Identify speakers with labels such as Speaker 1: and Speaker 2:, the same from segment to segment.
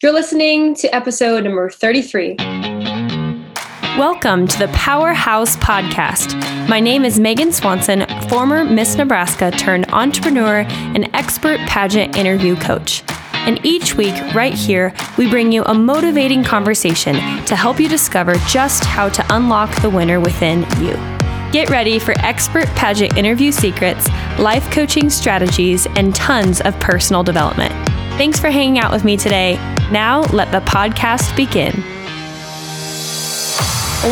Speaker 1: You're listening to episode number 33.
Speaker 2: Welcome to the Powerhouse Podcast. My name is Megan Swanson, former Miss Nebraska turned entrepreneur and expert pageant interview coach. And each week, right here, we bring you a motivating conversation to help you discover just how to unlock the winner within you. Get ready for expert pageant interview secrets, life coaching strategies, and tons of personal development. Thanks for hanging out with me today. Now, let the podcast begin.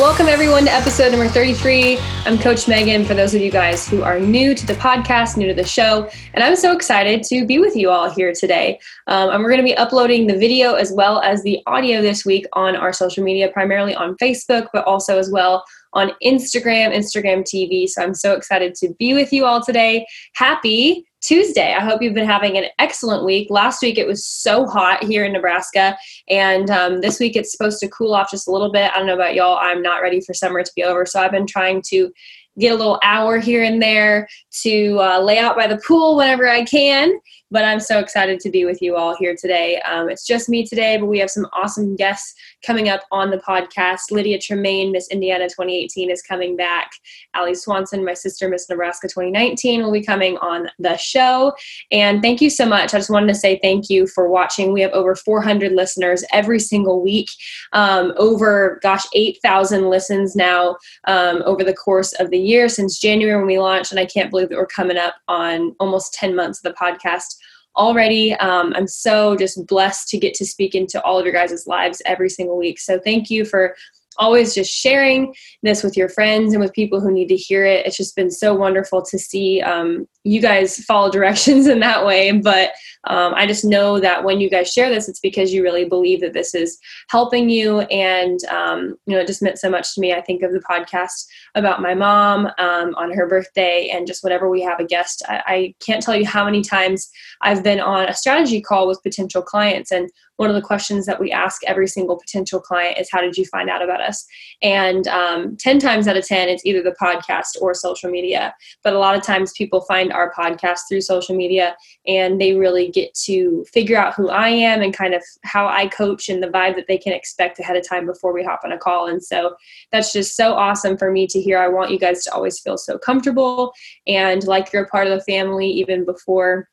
Speaker 1: Welcome, everyone, to episode number 33. I'm Coach Megan, for those of you guys who are new to the podcast, new to the show, and I'm so excited to be with you all here today. Um, and we're going to be uploading the video as well as the audio this week on our social media, primarily on Facebook, but also as well on Instagram, Instagram TV. So I'm so excited to be with you all today. Happy Tuesday. I hope you've been having an excellent week. Last week it was so hot here in Nebraska, and um, this week it's supposed to cool off just a little bit. I don't know about y'all. I'm not ready for summer to be over, so I've been trying to get a little hour here and there to uh, lay out by the pool whenever I can. But I'm so excited to be with you all here today. Um, it's just me today, but we have some awesome guests coming up on the podcast. Lydia Tremaine, Miss Indiana 2018, is coming back. Allie Swanson, my sister, Miss Nebraska 2019, will be coming on the show. And thank you so much. I just wanted to say thank you for watching. We have over 400 listeners every single week, um, over, gosh, 8,000 listens now um, over the course of the year since January when we launched. And I can't believe that we're coming up on almost 10 months of the podcast already. Um, I'm so just blessed to get to speak into all of your guys' lives every single week. So thank you for always just sharing this with your friends and with people who need to hear it. It's just been so wonderful to see um, you guys follow directions in that way. But um, I just know that when you guys share this, it's because you really believe that this is helping you. And, um, you know, it just meant so much to me. I think of the podcast about my mom um, on her birthday and just whenever we have a guest, I, I can't tell you how many times I've been on a strategy call with potential clients. And one of the questions that we ask every single potential client is, How did you find out about us? And um, 10 times out of 10, it's either the podcast or social media. But a lot of times people find our podcast through social media and they really get to figure out who I am and kind of how I coach and the vibe that they can expect ahead of time before we hop on a call. And so that's just so awesome for me to hear. I want you guys to always feel so comfortable and like you're a part of the family even before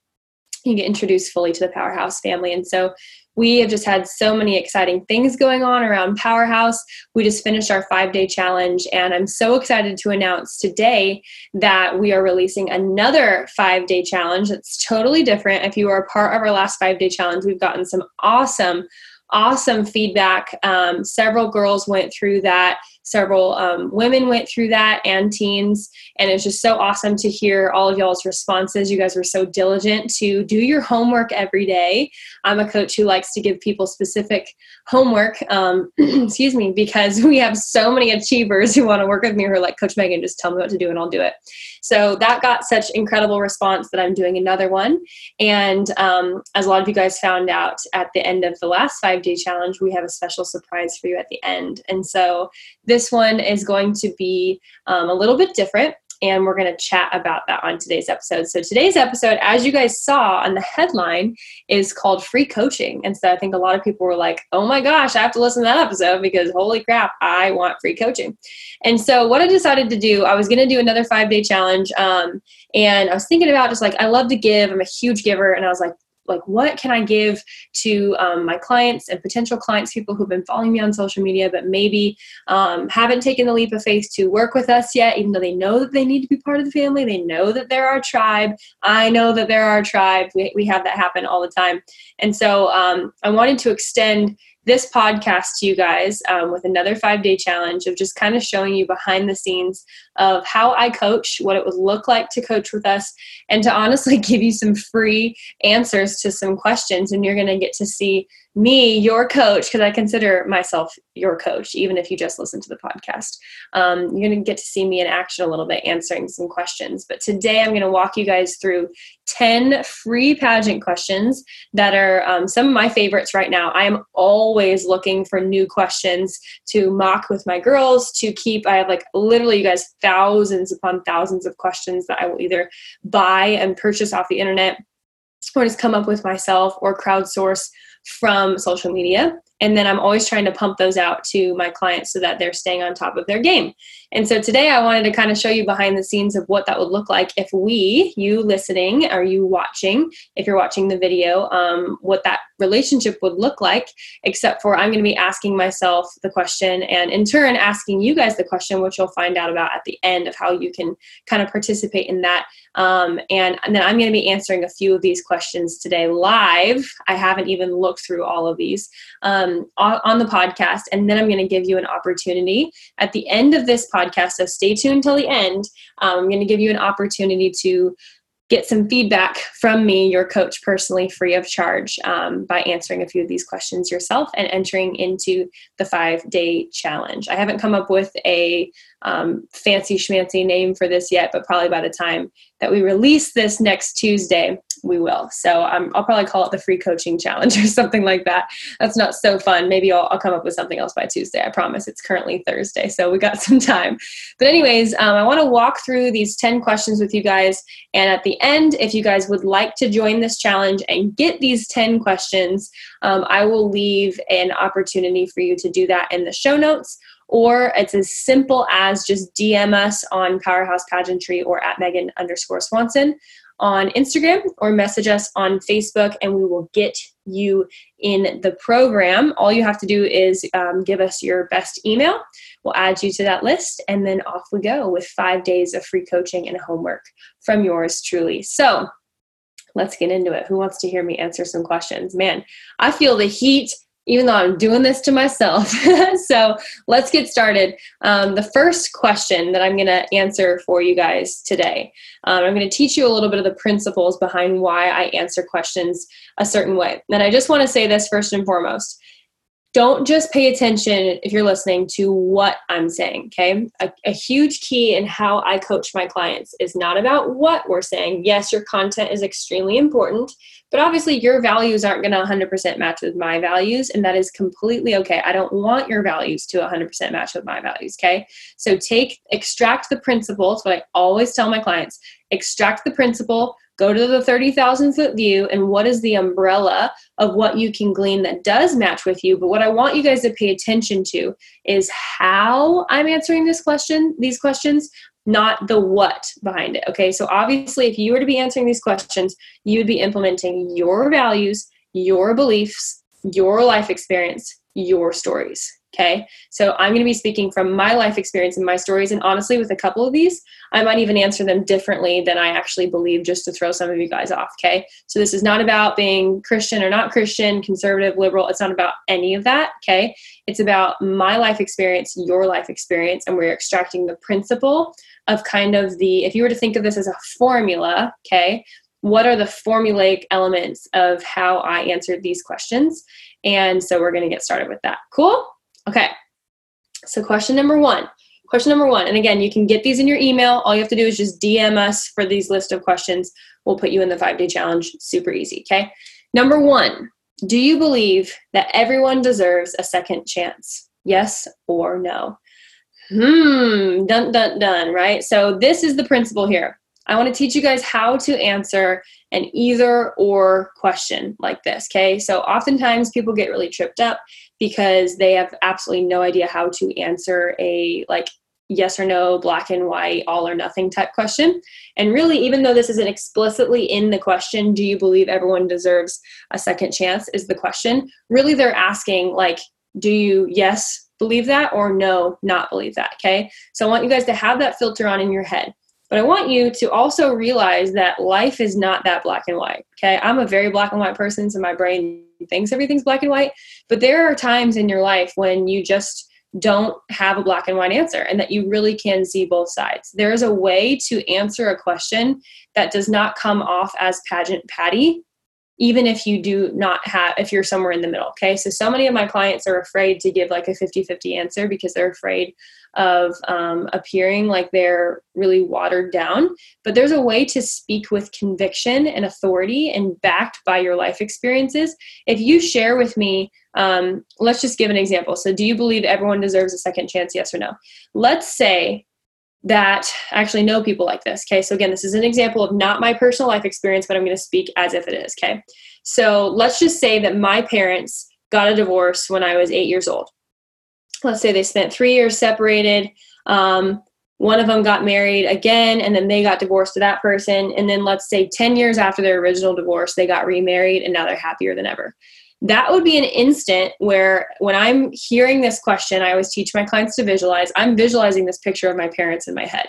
Speaker 1: you get introduced fully to the powerhouse family. And so we have just had so many exciting things going on around Powerhouse. We just finished our five day challenge, and I'm so excited to announce today that we are releasing another five day challenge that's totally different. If you are a part of our last five day challenge, we've gotten some awesome awesome feedback. Um, several girls went through that several um, women went through that and teens. And it's just so awesome to hear all of y'all's responses. You guys were so diligent to do your homework every day. I'm a coach who likes to give people specific homework um, excuse me because we have so many achievers who want to work with me who are like coach megan just tell me what to do and i'll do it. So that got such incredible response that i'm doing another one. And um, as a lot of you guys found out at the end of the last five day challenge we have a special surprise for you at the end. And so this one is going to be um, a little bit different and we're going to chat about that on today's episode. So, today's episode, as you guys saw on the headline, is called Free Coaching. And so, I think a lot of people were like, oh my gosh, I have to listen to that episode because holy crap, I want free coaching. And so, what I decided to do, I was going to do another five day challenge. Um, and I was thinking about just like, I love to give, I'm a huge giver. And I was like, like what can i give to um, my clients and potential clients people who've been following me on social media but maybe um, haven't taken the leap of faith to work with us yet even though they know that they need to be part of the family they know that they're our tribe i know that they're our tribe we, we have that happen all the time. And so um, i wanted to extend this podcast to you guys um, with another five day challenge of just kind of showing you behind the scenes of how I coach, what it would look like to coach with us, and to honestly give you some free answers to some questions. And you're going to get to see me, your coach, because I consider myself your coach, even if you just listen to the podcast. Um, you're going to get to see me in action a little bit, answering some questions. But today I'm going to walk you guys through 10 free pageant questions that are um, some of my favorites right now. I am always looking for new questions to mock with my girls, to keep. I have like literally, you guys, thousands upon thousands of questions that I will either buy and purchase off the internet or just come up with myself or crowdsource from social media and then I'm always trying to pump those out to my clients so that they're staying on top of their game. And so today I wanted to kind of show you behind the scenes of what that would look like if we, you listening, or you watching, if you're watching the video, um, what that relationship would look like, except for I'm going to be asking myself the question and in turn asking you guys the question, which you'll find out about at the end of how you can kind of participate in that. Um, and, and then I'm going to be answering a few of these questions today live. I haven't even looked through all of these um, on the podcast. And then I'm going to give you an opportunity at the end of this podcast. So stay tuned till the end. Um, I'm going to give you an opportunity to get some feedback from me, your coach, personally, free of charge um, by answering a few of these questions yourself and entering into the five day challenge. I haven't come up with a um, fancy schmancy name for this yet, but probably by the time that we release this next Tuesday, we will. So um, I'll probably call it the free coaching challenge or something like that. That's not so fun. Maybe I'll, I'll come up with something else by Tuesday. I promise. It's currently Thursday, so we got some time. But anyways, um, I want to walk through these 10 questions with you guys. And at the end, if you guys would like to join this challenge and get these 10 questions, um, I will leave an opportunity for you to do that in the show notes or it's as simple as just DM us on Powerhouse Pageantry or at Megan underscore Swanson on Instagram or message us on Facebook and we will get you in the program. All you have to do is um, give us your best email. We'll add you to that list and then off we go with five days of free coaching and homework from yours truly. So let's get into it. Who wants to hear me answer some questions? Man, I feel the heat even though I'm doing this to myself. so let's get started. Um, the first question that I'm going to answer for you guys today, um, I'm going to teach you a little bit of the principles behind why I answer questions a certain way. And I just want to say this first and foremost don't just pay attention if you're listening to what I'm saying, okay? A, a, huge key in how I coach my clients is not about what we're saying. Yes, your content is extremely important, but obviously your values aren't going to 100% match with my values, and that is completely okay. I don't want your values to 100% match with my values, okay? So take, extract the principles, what I always tell my clients extract the principle go to the 30,000 foot view and what is the umbrella of what you can glean that does match with you. But what I want you guys to pay attention to is how I'm answering this question, these questions, not the what behind it. Okay. So obviously, if you were to be answering these questions, you would be implementing your values, your beliefs, your life experience, your stories. Okay. So I'm going to be speaking from my life experience and my stories. And honestly, with a couple of these, I might even answer them differently than I actually believe just to throw some of you guys off. Okay. So this is not about being Christian or not Christian, conservative, liberal. It's not about any of that. Okay. It's about my life experience, your life experience. And we're extracting the principle of kind of the, if you were to think of this as a formula, okay, what are the formulaic elements of how I answered these questions? And so we're going to get started with that. Cool? Okay. So, question number one. Question number one, and again, you can get these in your email. All you have to do is just DM us for these list of questions. We'll put you in the five day challenge. Super easy. Okay. Number one, do you believe that everyone deserves a second chance? Yes or no? Hmm, dun dun dun, right? So, this is the principle here. I want to teach you guys how to answer an either or question like this. Okay. So oftentimes people get really tripped up because they have absolutely no idea how to answer a like yes or no, black and white, all or nothing type question. And really, even though this isn't explicitly in the question, do you believe everyone deserves a second chance? Is the question. Really, they're asking, like, do you, yes, believe that or no, not believe that? Okay. So I want you guys to have that filter on in your head. But I want you to also realize that life is not that black and white. Okay. I'm a very black and white person, so my brain thinks everything's black and white. But there are times in your life when you just don't have a black and white answer and that you really can see both sides. There is a way to answer a question that does not come off as pageant patty even if you do not have if you're somewhere in the middle okay? So so many of my clients are afraid to give like a 50-50 answer because they're afraid of um, appearing like they're really watered down. But there's a way to speak with conviction and authority and backed by your life experiences. If you share with me um, let's just give an example. So do you believe everyone deserves a second chance yes or no? Let's say that actually know people like this. Okay, so again, this is an example of not my personal life experience, but I'm going to speak as if it is. Okay, so let's just say that my parents got a divorce when I was eight years old. Let's say they spent three years separated. Um, one of them got married again and then they got divorced to that person and then let's say 10 years after their original divorce they got remarried and now they're happier than ever that would be an instant where when i'm hearing this question i always teach my clients to visualize. I'm visualizing this picture of my parents in my head.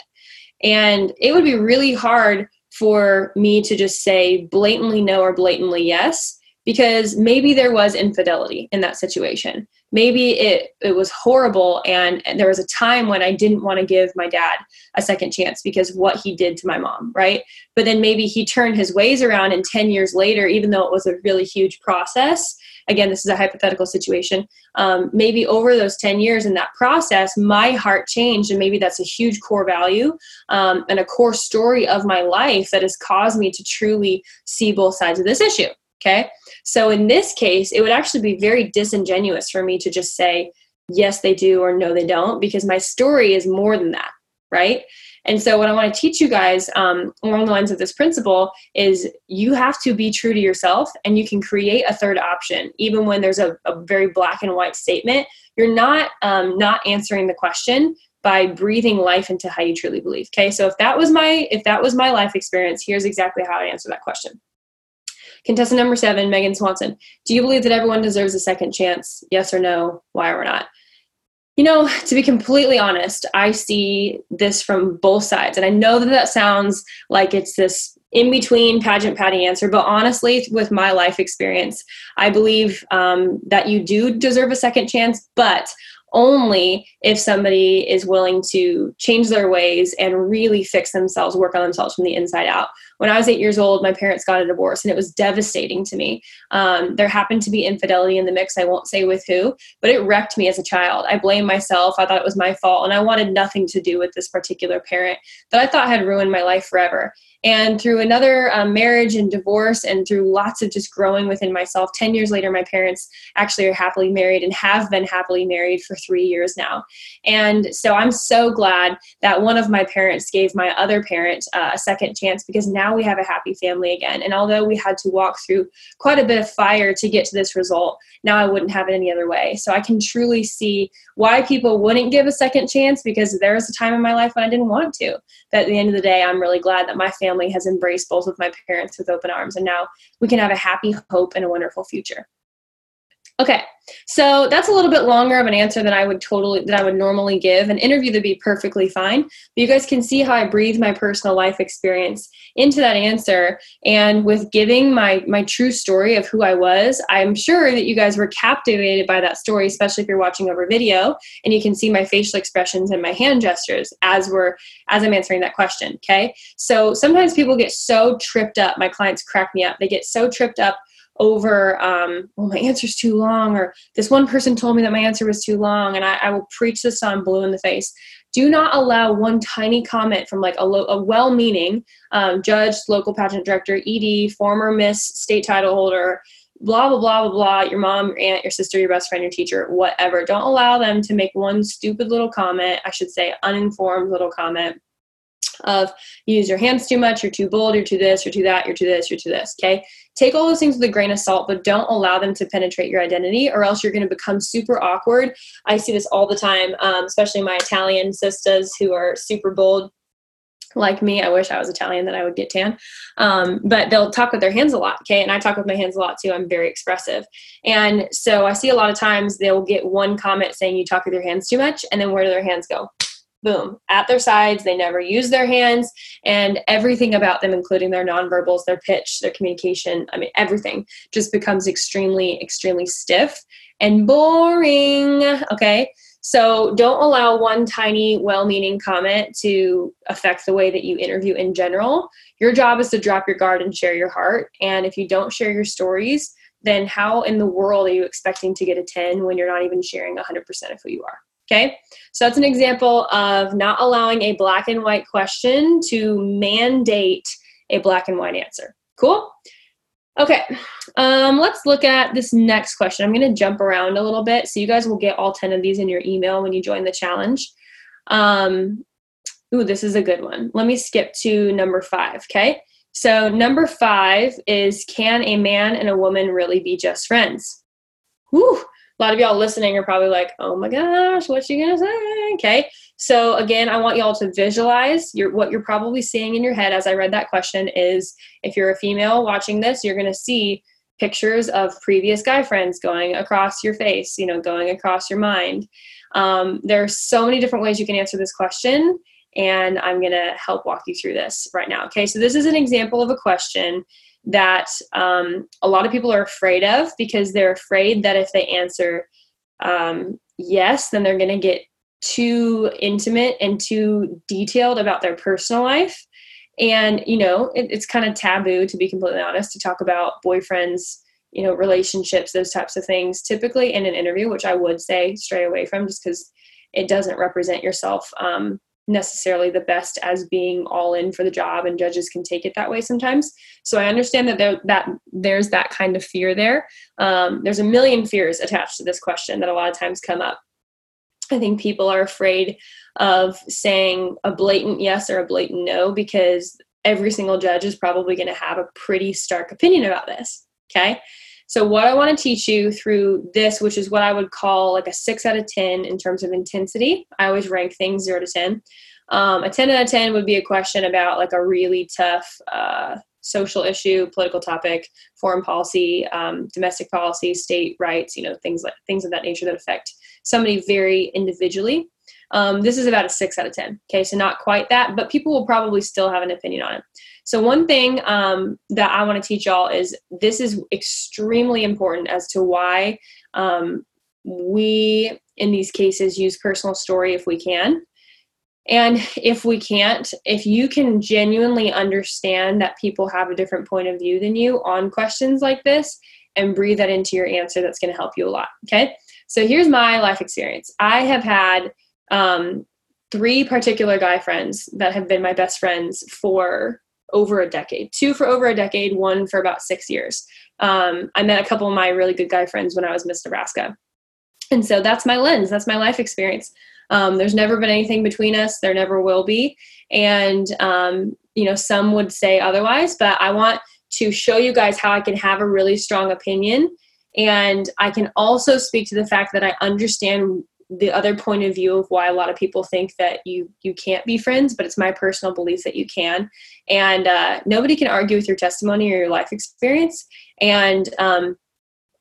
Speaker 1: And it would be really hard for me to just say blatantly no or blatantly yes because maybe there was infidelity in that situation maybe it it was horrible and, and there was a time when I didn't want to give my dad a second chance because what he did to my mom, right? But then maybe he turned his ways around and 10 years later, even though it was a really huge process, again, this is a hypothetical situation, um, maybe over those 10 years in that process, my heart changed. And maybe that's a huge core value um, and a core story of my life that has caused me to truly see both sides of this issue. Okay. So in this case, it would actually be very disingenuous for me to just say, yes, they do, or no, they don't, because my story is more than that. Right. And so, what I want to teach you guys um, along the lines of this principle is you have to be true to yourself and you can create a third option, even when there's a, a very black and white statement. You're not um, not answering the question by breathing life into how you truly believe. Okay, so if that was my if that was my life experience, here's exactly how I answer that question. Contestant number seven, Megan Swanson. Do you believe that everyone deserves a second chance? Yes or no? Why or not? You know, to be completely honest, I see this from both sides. And I know that that sounds like it's this in between pageant patty answer, but honestly, with my life experience, I believe um, that you do deserve a second chance, but only if somebody is willing to change their ways and really fix themselves, work on themselves from the inside out. When I was eight years old, my parents got a divorce and it was devastating to me. Um, there happened to be infidelity in the mix. I won't say with who, but it wrecked me as a child. I blamed myself. I thought it was my fault and I wanted nothing to do with this particular parent that I thought had ruined my life forever. And through another um, marriage and divorce, and through lots of just growing within myself, 10 years later, my parents actually are happily married and have been happily married for three years now. And so I'm so glad that one of my parents gave my other parent uh, a second chance because now we have a happy family again. And although we had to walk through quite a bit of fire to get to this result, now I wouldn't have it any other way. So I can truly see why people wouldn't give a second chance because there was a time in my life when I didn't want to. But at the end of the day, I'm really glad that my family has embraced both of my parents with open arms and now we can have a happy hope and a wonderful future. Okay, so that's a little bit longer of an answer than I would totally that I would normally give. An interview that'd be perfectly fine. But you guys can see how I breathe my personal life experience into that answer, and with giving my my true story of who I was, I'm sure that you guys were captivated by that story, especially if you're watching over video, and you can see my facial expressions and my hand gestures as we're as I'm answering that question. Okay, so sometimes people get so tripped up. My clients crack me up. They get so tripped up over um, well my answer's too long or this one person told me that my answer was too long and i, I will preach this on blue in the face do not allow one tiny comment from like a, lo- a well-meaning um, judge local pageant director ed former miss state title holder blah blah blah blah blah your mom your aunt your sister your best friend your teacher whatever don't allow them to make one stupid little comment i should say uninformed little comment of you use your hands too much, you're too bold, you're too this, you're too that, you're too this, you're too this. Okay. Take all those things with a grain of salt, but don't allow them to penetrate your identity, or else you're going to become super awkward. I see this all the time, um, especially my Italian sisters who are super bold like me. I wish I was Italian that I would get tan. Um, but they'll talk with their hands a lot. Okay. And I talk with my hands a lot too. I'm very expressive. And so I see a lot of times they'll get one comment saying you talk with your hands too much. And then where do their hands go? Boom, at their sides. They never use their hands, and everything about them, including their nonverbals, their pitch, their communication I mean, everything just becomes extremely, extremely stiff and boring. Okay. So don't allow one tiny, well meaning comment to affect the way that you interview in general. Your job is to drop your guard and share your heart. And if you don't share your stories, then how in the world are you expecting to get a 10 when you're not even sharing 100% of who you are? Okay, so that's an example of not allowing a black and white question to mandate a black and white answer. Cool? Okay, um, let's look at this next question. I'm to jump around a little bit so you guys will get all 10 of these in your email when you join the challenge. Um, Ooh, this is a good one. Let me skip to number five. Okay. So, number five is Can a man and a woman really be just friends? Whew. A lot of y'all listening are probably like, oh my gosh, what's she gonna say? Okay. So again, I want y'all to visualize your what you're probably seeing in your head as I read that question is if you're a female watching this, you're gonna see pictures of previous guy friends going across your face, you know, going across your mind. Um, there are so many different ways you can answer this question and I'm going to help walk you through this right now. Okay, so this is an example of a question that um, a lot of people are afraid of because they're afraid that if they answer um, yes, then they're going to get too intimate and too detailed about their personal life. And, you know, it, it's kind of taboo, to be completely honest, to talk about boyfriends, you know, relationships, those types of things, typically in an interview, which I would say stray away from just because it doesn't represent yourself um, necessarily the best as being all in for the job and judges can take it that way sometimes. So i understand that there that there's that kind of fear there. Um, there's a million fears attached to this question that a lot of times come up. I think people are afraid of saying a blatant yes or a blatant no because every single judge is probably going to have a pretty stark opinion about this okay so, what I want to teach you through this, which is what I would call like a six out of 10 in terms of intensity, I always rank things zero to 10. Um, a 10 out of 10 would be a question about like a really tough uh, social issue, political topic, foreign policy, um, domestic policy, state rights, you know, things like things of that nature that affect somebody very individually. Um, this is about a six out of 10. Okay, so not quite that, but people will probably still have an opinion on it. So, one thing um, that I want to teach y'all is this is extremely important as to why um, we, in these cases, use personal story if we can. And if we can't, if you can genuinely understand that people have a different point of view than you on questions like this and breathe that into your answer, that's going to help you a lot. Okay. So here's my life experience. I have had um, three particular guy friends that have been my best friends for over a decade. Two for over a decade one for about six years. Um, i met a couple of my really good guy friends when i was miss nebraska. And so that's my lens that's my life experience. Um, there's never been anything between us there never will be. And um, you know some would say otherwise but i want to show you guys how i can have a really strong opinion. And i can also speak to the fact that i understand the other point of view of why a lot of people think that you you can't be friends but it's my personal belief that you can. And uh, nobody can argue with your testimony or your life experience. And um,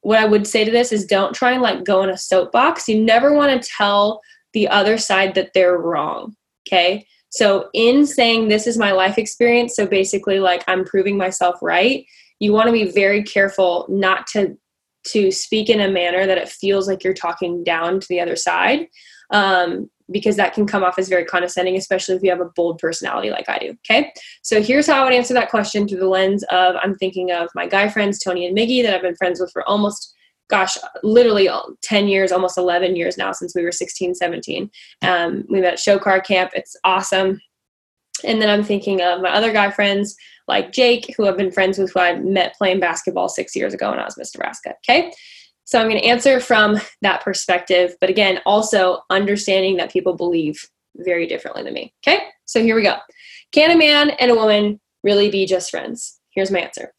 Speaker 1: what i would say to this is don't try and like go in a soapbox. You never want to tell the other side that they're wrong okay? So in saying this is my life experience so basically like i'm proving myself right you want to be very careful not to to speak in a manner that it feels like you're talking down to the other side um, because that can come off as very condescending especially if you have a bold personality like i do okay? So here's how i would answer that question through the lens of i'm thinking of my guy friends tony and miggy that i've been friends with for almost gosh literally 10 years almost 11 years now since we were 16 17 um, we met at show choir camp. It's awesome. And then i'm thinking of my other guy friends like Jake, who I've been friends with, who I met playing basketball six years ago when I was Miss Nebraska. Okay. So I'm going to answer from that perspective, but again, also understanding that people believe very differently than me. Okay. So here we go. Can a man and a woman really be just friends? Here's my answer.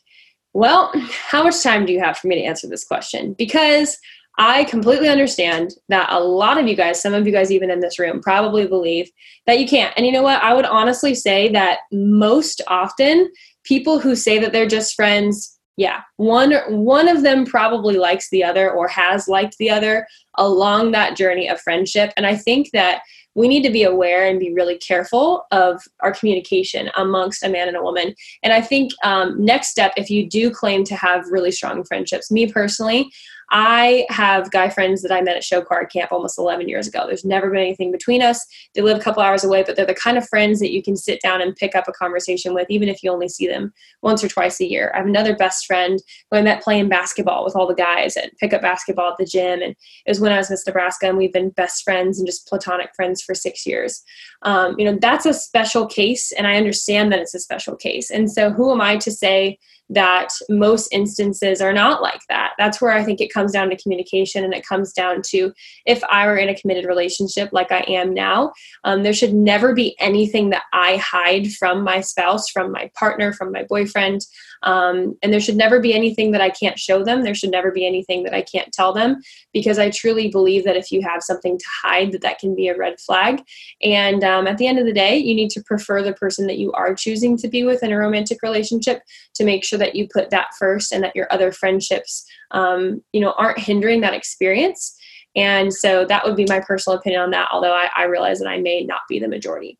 Speaker 1: Well, how much time do you have for me to answer this question? Because I completely understand that a lot of you guys, some of you guys even in this room, probably believe that you can't. And you know what? I would honestly say that most often people who say that they're just friends, yeah, one one of them probably likes the other or has liked the other along that journey of friendship. And I think that we need to be aware and be really careful of our communication amongst a man and a woman. And I think um, next step, if you do claim to have really strong friendships, me personally, I have guy friends that I met at show choir camp almost 11 years ago. There's never been anything between us. They live a couple hours away, but they're the kind of friends that you can sit down and pick up a conversation with, even if you only see them once or twice a year. I have another best friend who I met playing basketball with all the guys and pick up basketball at the gym. And it was when I was Miss Nebraska, and we've been best friends and just platonic friends for six years. Um, you know, that's a special case, and I understand that it's a special case. And so, who am I to say that most instances are not like that. That's where I think it comes down to communication and it comes down to if I were in a committed relationship like I am now, um, there should never be anything that I hide from my spouse, from my partner, from my boyfriend. Um, and there should never be anything that I can't show them. There should never be anything that I can't tell them because I truly believe that if you have something to hide, that that can be a red flag. And um, at the end of the day, you need to prefer the person that you are choosing to be with in a romantic relationship to make sure that you put that first and that your other friendships, um, you know, aren't hindering that experience. And so that would be my personal opinion on that, although I, I realize that I may not be the majority.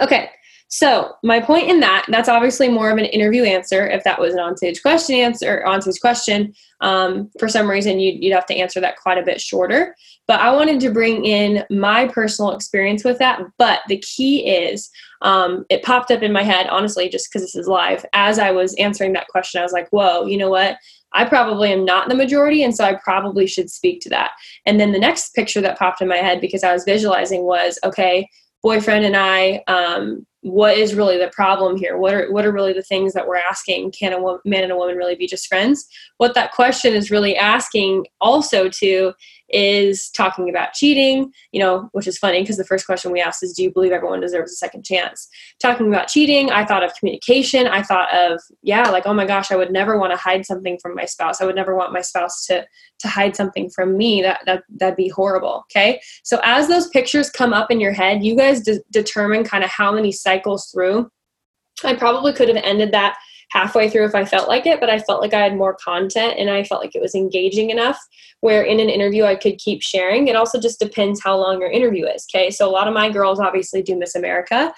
Speaker 1: Okay, so my point in that, that's obviously more of an interview answer. If that was an on-stage question answer, on-stage question, um, for some reason you'd, you'd have to answer that quite a bit shorter. But I wanted to bring in my personal experience with that. But the key is, um, it popped up in my head, honestly, just because this is live. As I was answering that question, I was like, whoa, you know what? I probably am not the majority, and so I probably should speak to that. And then the next picture that popped in my head because I was visualizing was, okay, boyfriend and I, um, what is really the problem here? What are what are really the things that we're asking? Can a man and a woman really be just friends? What that question is really asking also to is talking about cheating, you know, which is funny because the first question we asked is, Do you believe everyone deserves a second chance? Talking about cheating, I thought of communication. I thought of, yeah, like, oh my gosh, I would never want to hide something from my spouse. I would never want my spouse to to hide something from me. That that that'd be horrible. Okay. So as those pictures come up in your head, you guys de- determine kind of how many cycles through. I probably could have ended that halfway through if I felt like it, but I felt like I had more content and I felt like it was engaging enough where in an interview I could keep sharing. It also just depends how long your interview is. Okay. So a lot of my girls obviously do Miss America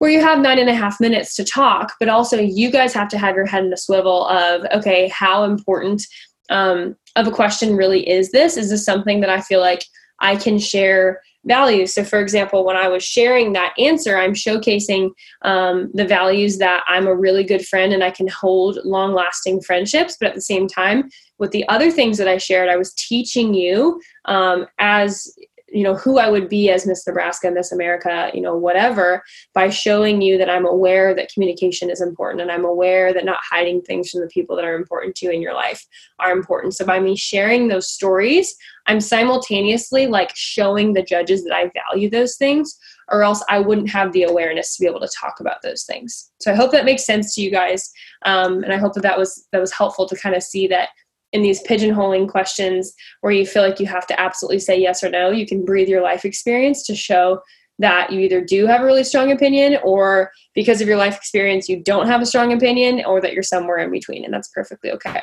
Speaker 1: where you have nine and a half minutes to talk, but also you guys have to have your head in a swivel of, okay, how important um, of a question really is this? Is this something that I feel like I can share values. So, for example, when I was sharing that answer, I'm showcasing um, the values that I'm a really good friend and I can hold long lasting friendships. But at the same time, with the other things that I shared, I was teaching you um, as you know who I would be as Miss Nebraska, Miss America, you know whatever, by showing you that I'm aware that communication is important and I'm aware that not hiding things from the people that are important to you in your life are important. So by me sharing those stories, I'm simultaneously like showing the judges that I value those things, or else I wouldn't have the awareness to be able to talk about those things. So I hope that makes sense to you guys, um, and I hope that that was that was helpful to kind of see that in these pigeonholing questions where you feel like you have to absolutely say yes or no, you can breathe your life experience to show that you either do have a really strong opinion or because of your life experience you don't have a strong opinion or that you're somewhere in between and that's perfectly okay.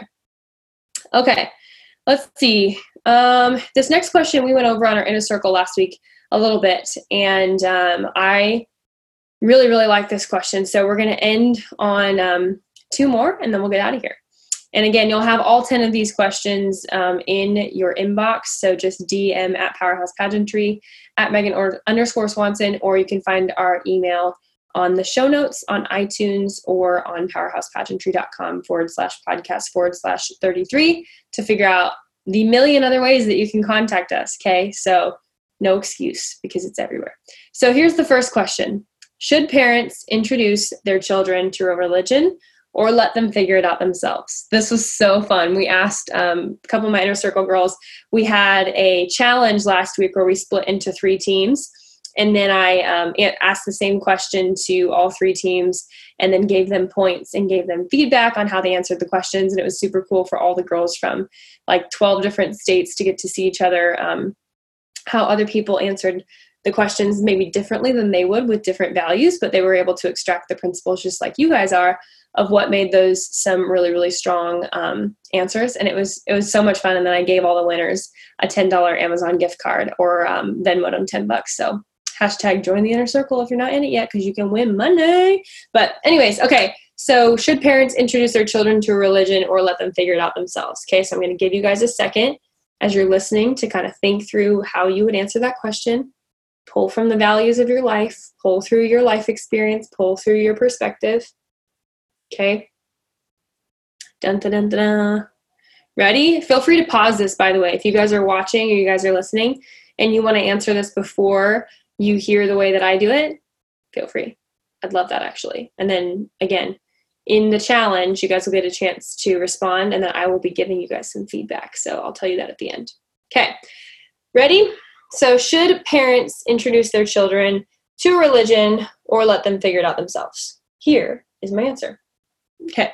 Speaker 1: Okay. Let's see. Um, this next question we went over on our inner circle last week a little bit and um, I really really like this question. So we're going to end on um, two more and then we'll get out of here. And again, you'll have all 10 of these questions um, in your inbox. So just DM at Powerhouse Pageantry at Megan or underscore Swanson, or you can find our email on the show notes on iTunes or on powerhousepageantry.com forward slash podcast forward slash 33 to figure out the million other ways that you can contact us. Okay. So no excuse because it's everywhere. So here's the first question Should parents introduce their children to a religion? Or let them figure it out themselves. This was so fun. We asked um, a couple of my inner circle girls, we had a challenge last week where we split into three teams. And then I um, asked the same question to all three teams and then gave them points and gave them feedback on how they answered the questions. And it was super cool for all the girls from like 12 different states to get to see each other, um, how other people answered the questions maybe differently than they would with different values, but they were able to extract the principles just like you guys are of what made those some really really strong um, answers. And it was it was so much fun. And then i gave all the winners a $10 amazon gift card or um, venmo them 10 bucks. So hashtag join the inner circle if you're not in it yet because you can win money but anyways okay. So should parents introduce their children to religion or let them figure it out themselves? Okay so i'm going to give you guys a second as you're listening to kind of think through how you would answer that question. Pull from the values of your life pull through your life experience pull through your perspective Okay. Dun, dun, dun, dun. Ready? Feel free to pause this, by the way. If you guys are watching or you guys are listening and you want to answer this before you hear the way that I do it, feel free. I'd love that actually. And then again, in the challenge, you guys will get a chance to respond, and then I will be giving you guys some feedback. So I'll tell you that at the end. Okay, ready? So, should parents introduce their children to religion or let them figure it out themselves? Here is my answer. Okay,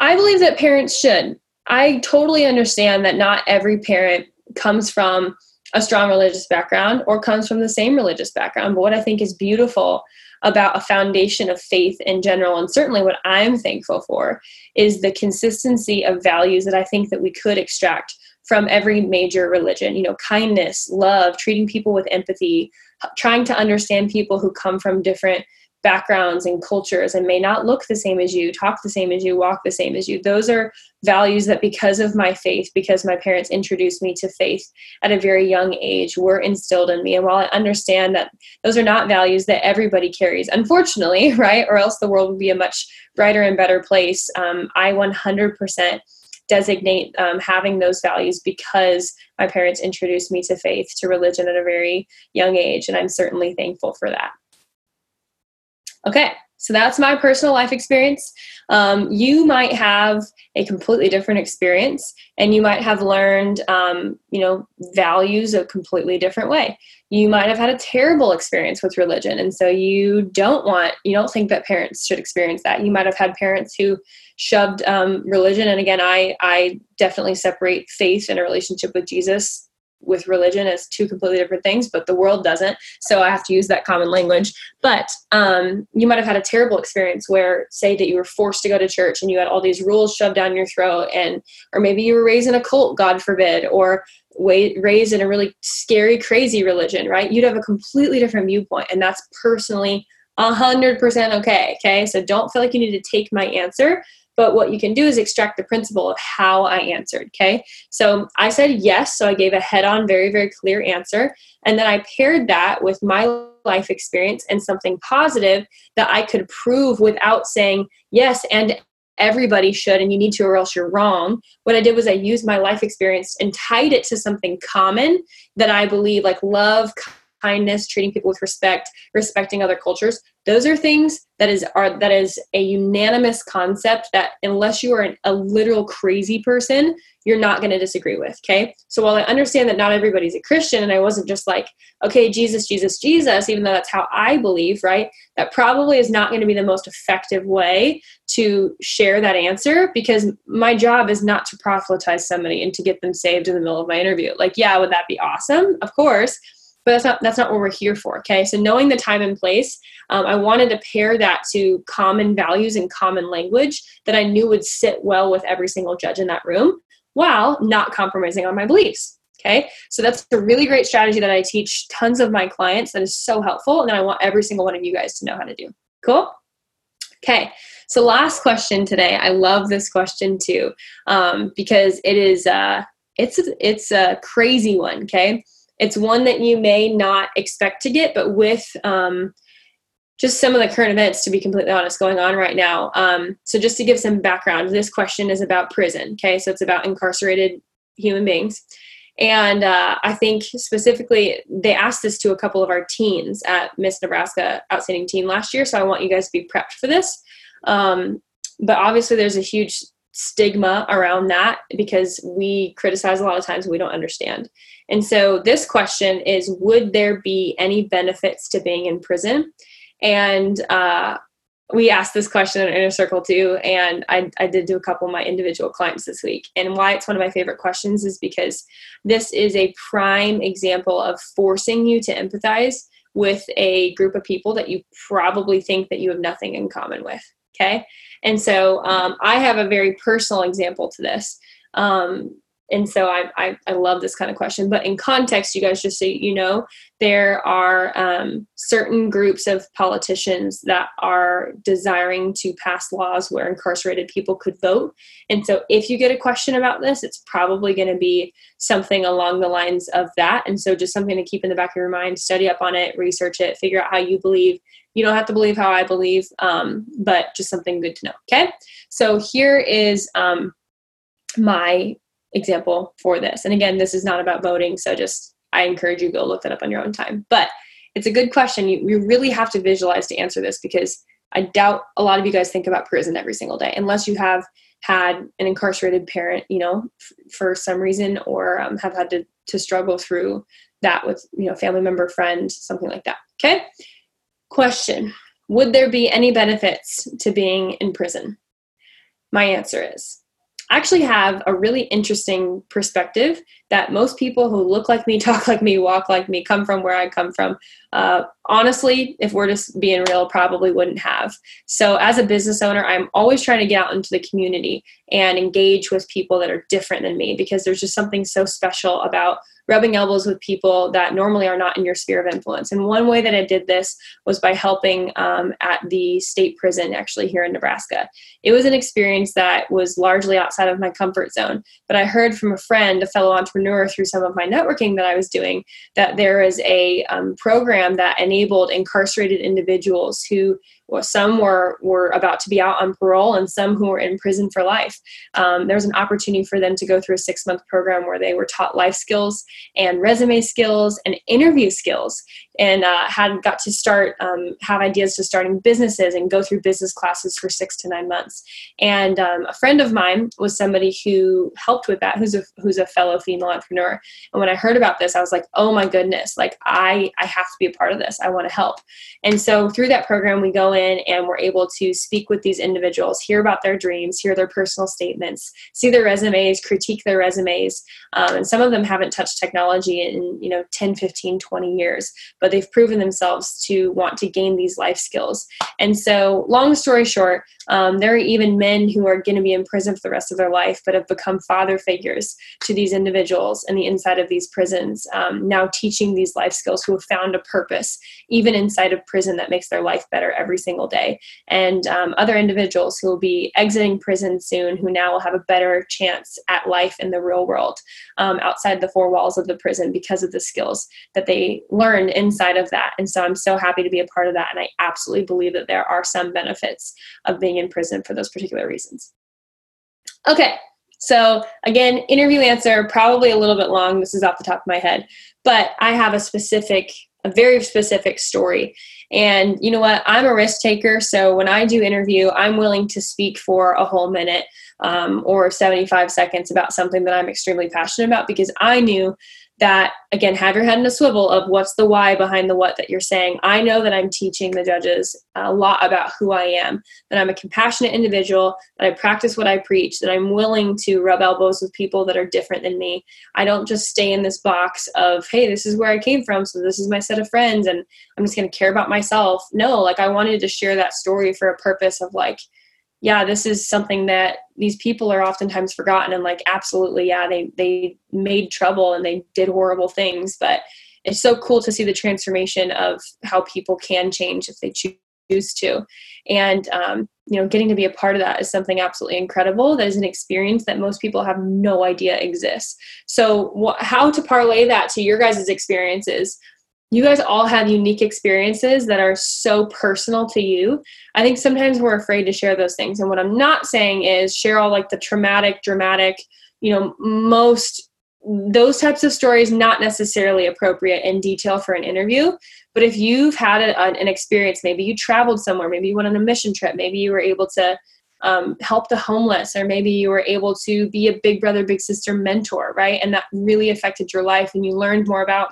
Speaker 1: I believe that parents should. I totally understand that not every parent comes from a strong religious background or comes from the same religious background. But what I think is beautiful about a foundation of faith in general and certainly what i'm thankful for is the consistency of values that i think that we could extract from every major religion you know kindness love treating people with empathy trying to understand people who come from different backgrounds and cultures and may not look the same as you, talk the same as you, walk the same as you. Those are values that, because of my faith, because my parents introduced me to faith at a very young age, were instilled in me. And while I understand that those are not values that everybody carries, unfortunately, right, or else the world would be a much brighter and better place, um, I 100% designate um, having those values because my parents introduced me to faith, to religion at a very young age. And I'm certainly thankful for that. Okay, so that's my personal life experience. Um, you might have a completely different experience, and you might have learned, um, you know, values a completely different way. You might have had a terrible experience with religion, and so you don't want, you don't think that parents should experience that. You might have had parents who shoved um, religion, and again, I I definitely separate faith and a relationship with Jesus with religion as two completely different things, but the world doesn't. So I have to use that common language. But um, you might have had a terrible experience where, say, that you were forced to go to church and you had all these rules shoved down your throat, and or maybe you were raised in a cult, God forbid, or raised in a really scary, crazy religion, right? You'd have a completely different viewpoint, and that's personally a hundred percent okay. Okay, so don't feel like you need to take my answer but what you can do is extract the principle of how I answered. Okay. So I said yes. So I gave a head on, very, very clear answer. And then I paired that with my life experience and something positive that I could prove without saying yes and everybody should and you need to or else you're wrong what i did was i used my life experience and tied it to something common that i believe like love kindness, treating people with respect, respecting other cultures. Those are things that is are that is a unanimous concept that unless you are an, a literal crazy person, you're not going to disagree with. Okay, so while I understand that not everybody's a Christian, and I wasn't just like, okay, Jesus, Jesus, Jesus, even though that's how I believe, right? That probably is not going to be the most effective way to share that answer because my job is not to proselytize somebody and to get them saved in the middle of my interview. Like, yeah, would that be awesome? Of course but that's not that's not what we're here for okay? So knowing the time and place um, i wanted to pair that to common values and common language that i knew would sit well with every single judge in that room while not compromising on my beliefs okay? So that's a really great strategy that i teach tons of my clients. That is so helpful and i want every single one of you guys to know how to do. Cool? Okay so last question today. I love this question too um, because it is uh, it's it's a crazy one okay it's one that you may not expect to get, but with um, just some of the current events, to be completely honest, going on right now. Um, so, just to give some background, this question is about prison. Okay, so it's about incarcerated human beings. And uh, I think specifically, they asked this to a couple of our teens at Miss Nebraska Outstanding Teen last year. So I want you guys to be prepped for this. Um, but obviously, there's a huge stigma around that because we criticize a lot of times we don't understand. And so this question is Would there be any benefits to being in prison? And uh, we asked this question in Inner Circle too, and I, I did do a couple of my individual clients this week. And why it's one of my favorite questions is because this is a prime example of forcing you to empathize with a group of people that you probably think that you have nothing in common with. Okay. And so um, I have a very personal example to this. Um, and so I, I, I, love this kind of question. But in context, you guys, just so you know, there are um, certain groups of politicians that are desiring to pass laws where incarcerated people could vote. And so if you get a question about this, it's probably going to be something along the lines of that. And so just something to keep in the back of your mind, study up on it, research it, figure out how you believe. You don't have to believe how I believe, um, but just something good to know. Okay. So here is um, my example for this. And again, this is not about voting, so just I encourage you go look that up on your own time. But it's a good question. You, you really have to visualize to answer this because I doubt a lot of you guys think about prison every single day, unless you have had an incarcerated parent, you know, f- for some reason, or um, have had to, to struggle through that with, you know, family member, friend, something like that. Okay. Question Would there be any benefits to being in prison? My answer is I actually have a really interesting perspective that most people who look like me, talk like me, walk like me, come from where I come from, uh, honestly, if we're just being real, probably wouldn't have. So, as a business owner, I'm always trying to get out into the community and engage with people that are different than me because there's just something so special about rubbing elbows with people that normally are not in your sphere of influence. And one way that I did this was by helping um, at the state prison, actually, here in Nebraska. It was an experience that was largely outside of my comfort zone. But I heard from a friend, a fellow entrepreneur, through some of my networking that I was doing, that there is a um, program that enabled incarcerated individuals who some were were about to be out on parole and some who were in prison for life. Um, there was an opportunity for them to go through a six month program where they were taught life skills and resume skills and interview skills and uh, had got to start um, have ideas to starting businesses and go through business classes for six to nine months. And um, a friend of mine was somebody who helped with that, who's a who's a fellow female entrepreneur. And when I heard about this, I was like, oh my goodness, like I I have to be a part of this. I want to help. And so through that program, we go in in and we're able to speak with these individuals, hear about their dreams, hear their personal statements, see their resumes, critique their resumes. Um, and some of them haven't touched technology in, you know, 10, 15, 20 years, but they've proven themselves to want to gain these life skills. And so, long story short, um, there are even men who are going to be in prison for the rest of their life, but have become father figures to these individuals in the inside of these prisons, um, now teaching these life skills who have found a purpose, even inside of prison, that makes their life better every single day. And um, other individuals who will be exiting prison soon, who now will have a better chance at life in the real world um, outside the four walls of the prison because of the skills that they learned inside of that. And so I'm so happy to be a part of that. And I absolutely believe that there are some benefits of being in prison for those particular reasons. Okay, so again, interview answer, probably a little bit long. This is off the top of my head, but I have a specific, a very specific story. And you know what? I'm a risk taker. So when I do interview, I'm willing to speak for a whole minute um, or 75 seconds about something that I'm extremely passionate about because I knew that again have your head in a swivel of what's the why behind the what that you're saying. I know that i'm teaching the judges a lot about who i am that i'm a compassionate individual that i practice what i preach that i'm willing to rub elbows with people that are different than me. I don't just stay in this box of hey this is where i came from so this is my set of friends and i'm just going to care about myself. No like i wanted to share that story for a purpose of like yeah, this is something that these people are oftentimes forgotten and like absolutely, yeah, they they made trouble and they did horrible things, but it's so cool to see the transformation of how people can change if they choose to. And um, you know, getting to be a part of that is something absolutely incredible. That is an experience that most people have no idea exists. So, wh- how to parlay that to your guys' experiences? You guys all have unique experiences that are so personal to you. I think sometimes we're afraid to share those things. And what I'm not saying is share all like the traumatic, dramatic, you know, most those types of stories not necessarily appropriate in detail for an interview but if you've had a, an experience maybe you traveled somewhere maybe you went on a mission trip maybe you were able to um, help the homeless or maybe you were able to be a big brother big sister mentor right and that really affected your life and you learned more about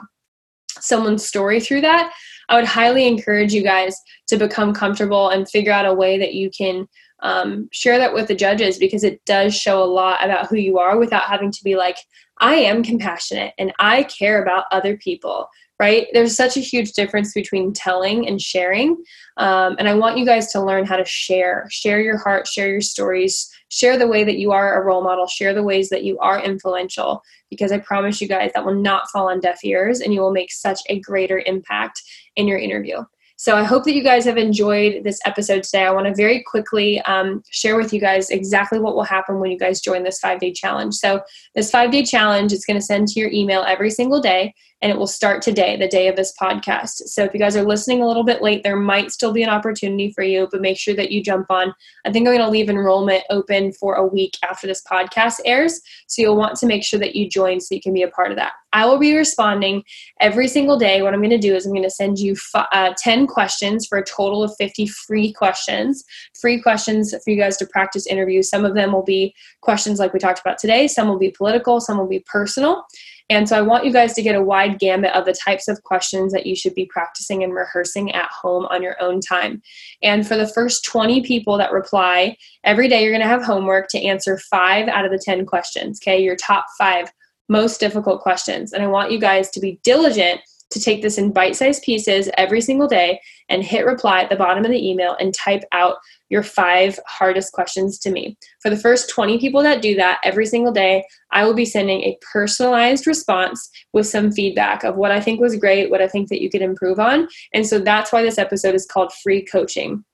Speaker 1: someone's story through that, I would highly encourage you guys to become comfortable and figure out a way that you can um, share that with the judges because it does show a lot about who you are without having to be like, I am compassionate and I care about other people right? There's such a huge difference between telling and sharing. Um, and I want you guys to learn how to share, share your heart, share your stories, share the way that you are a role model, share the ways that you are influential, because I promise you guys that will not fall on deaf ears and you will make such a greater impact in your interview. So I hope that you guys have enjoyed this episode today. I want to very quickly um, share with you guys exactly what will happen when you guys join this five day challenge. So this five day challenge is going to send to your email every single day and it will start today, the day of this podcast. So if you guys are listening a little bit late, there might still be an opportunity for you, but make sure that you jump on. I think I'm going to leave enrollment open for a week after this podcast airs. So you'll want to make sure that you join so you can be a part of that. I will be responding every single day. What I'm going to do is I'm going to send you f- uh, 10 questions for a total of 50 free questions. Free questions for you guys to practice interviews. Some of them will be questions like we talked about today, some will be political, some will be personal. And so I want you guys to get a wide gamut of the types of questions that you should be practicing and rehearsing at home on your own time. And for the first 20 people that reply, every day you're going to have homework to answer five out of the 10 questions, okay? Your top five most difficult questions. And I want you guys to be diligent to take this in bite sized pieces every single day and hit reply at the bottom of the email and type out your five hardest questions to me. For the first 20 people that do that every single day, I will be sending a personalized response with some feedback of what I think was great, what I think that you could improve on. And so that's why this episode is called Free Coaching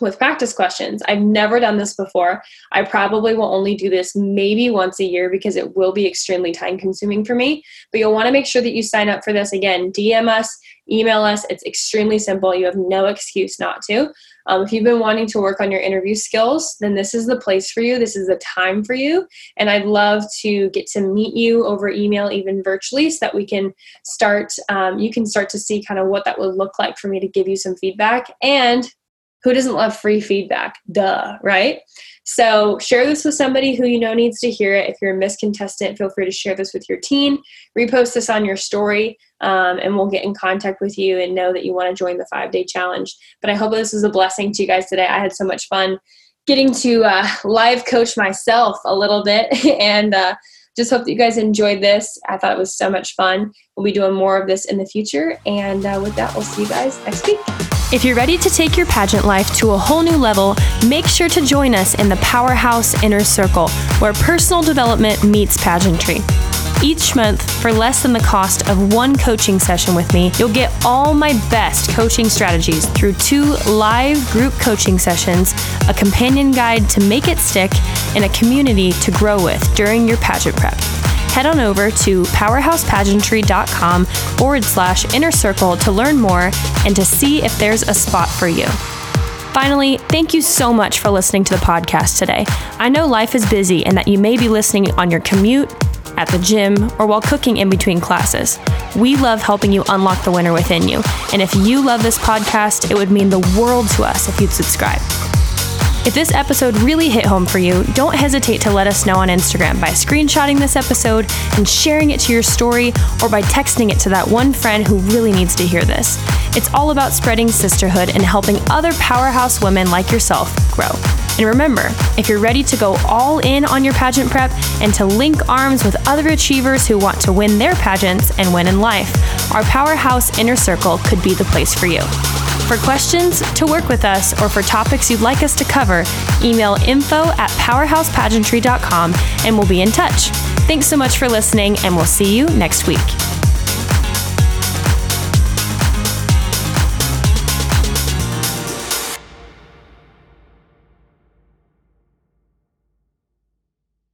Speaker 1: with practice questions. I've never done this before. I probably will only do this maybe once a year because it will be extremely time consuming for me. But you'll want to make sure that you sign up for this. Again, DM us, email us. It's extremely simple. You have no excuse not to. Um, if you've been wanting to work on your interview skills, then this is the place for you. This is the time for you. And I'd love to get to meet you over email, even virtually, so that we can start, um, you can start to see kind of what that would look like for me to give you some feedback. And who doesn't love free feedback? Duh, right? So share this with somebody who you know needs to hear it. If you're a Miss Contestant, feel free to share this with your team. Repost this on your story, um, and we'll get in contact with you and know that you want to join the five day challenge. But I hope this is a blessing to you guys today. I had so much fun getting to uh, live coach myself a little bit and uh, just hope that you guys enjoyed this. I thought it was so much fun. We'll be doing more of this in the future. And uh, with that, we'll see you guys next week.
Speaker 2: If you're ready to take your pageant life to a whole new level, make sure to join us in the Powerhouse Inner Circle, where personal development meets pageantry. Each month, for less than the cost of one coaching session with me, you'll get all my best coaching strategies through two live group coaching sessions, a companion guide to make it stick, and a community to grow with during your pageant prep head on over to powerhousepageantry.com forward slash inner circle to learn more and to see if there's a spot for you. Finally, thank you so much for listening to the podcast today. I know life is busy and that you may be listening on your commute, at the gym, or while cooking in between classes. We love helping you unlock the winner within you. And if you love this podcast, it would mean the world to us if you'd subscribe. If this episode really hit home for you, don't hesitate to let us know on Instagram by screenshotting this episode and sharing it to your story or by texting it to that one friend who really needs to hear this. It's all about spreading sisterhood and helping other powerhouse women like yourself grow. And remember, if you're ready to go all in on your pageant prep and to link arms with other achievers who want to win their pageants and win in life, our Powerhouse Inner Circle could be the place for you. For questions, to work with us, or for topics you'd like us to cover, email info at powerhousepageantry.com and we'll be in touch. Thanks so much for listening, and we'll see you next week.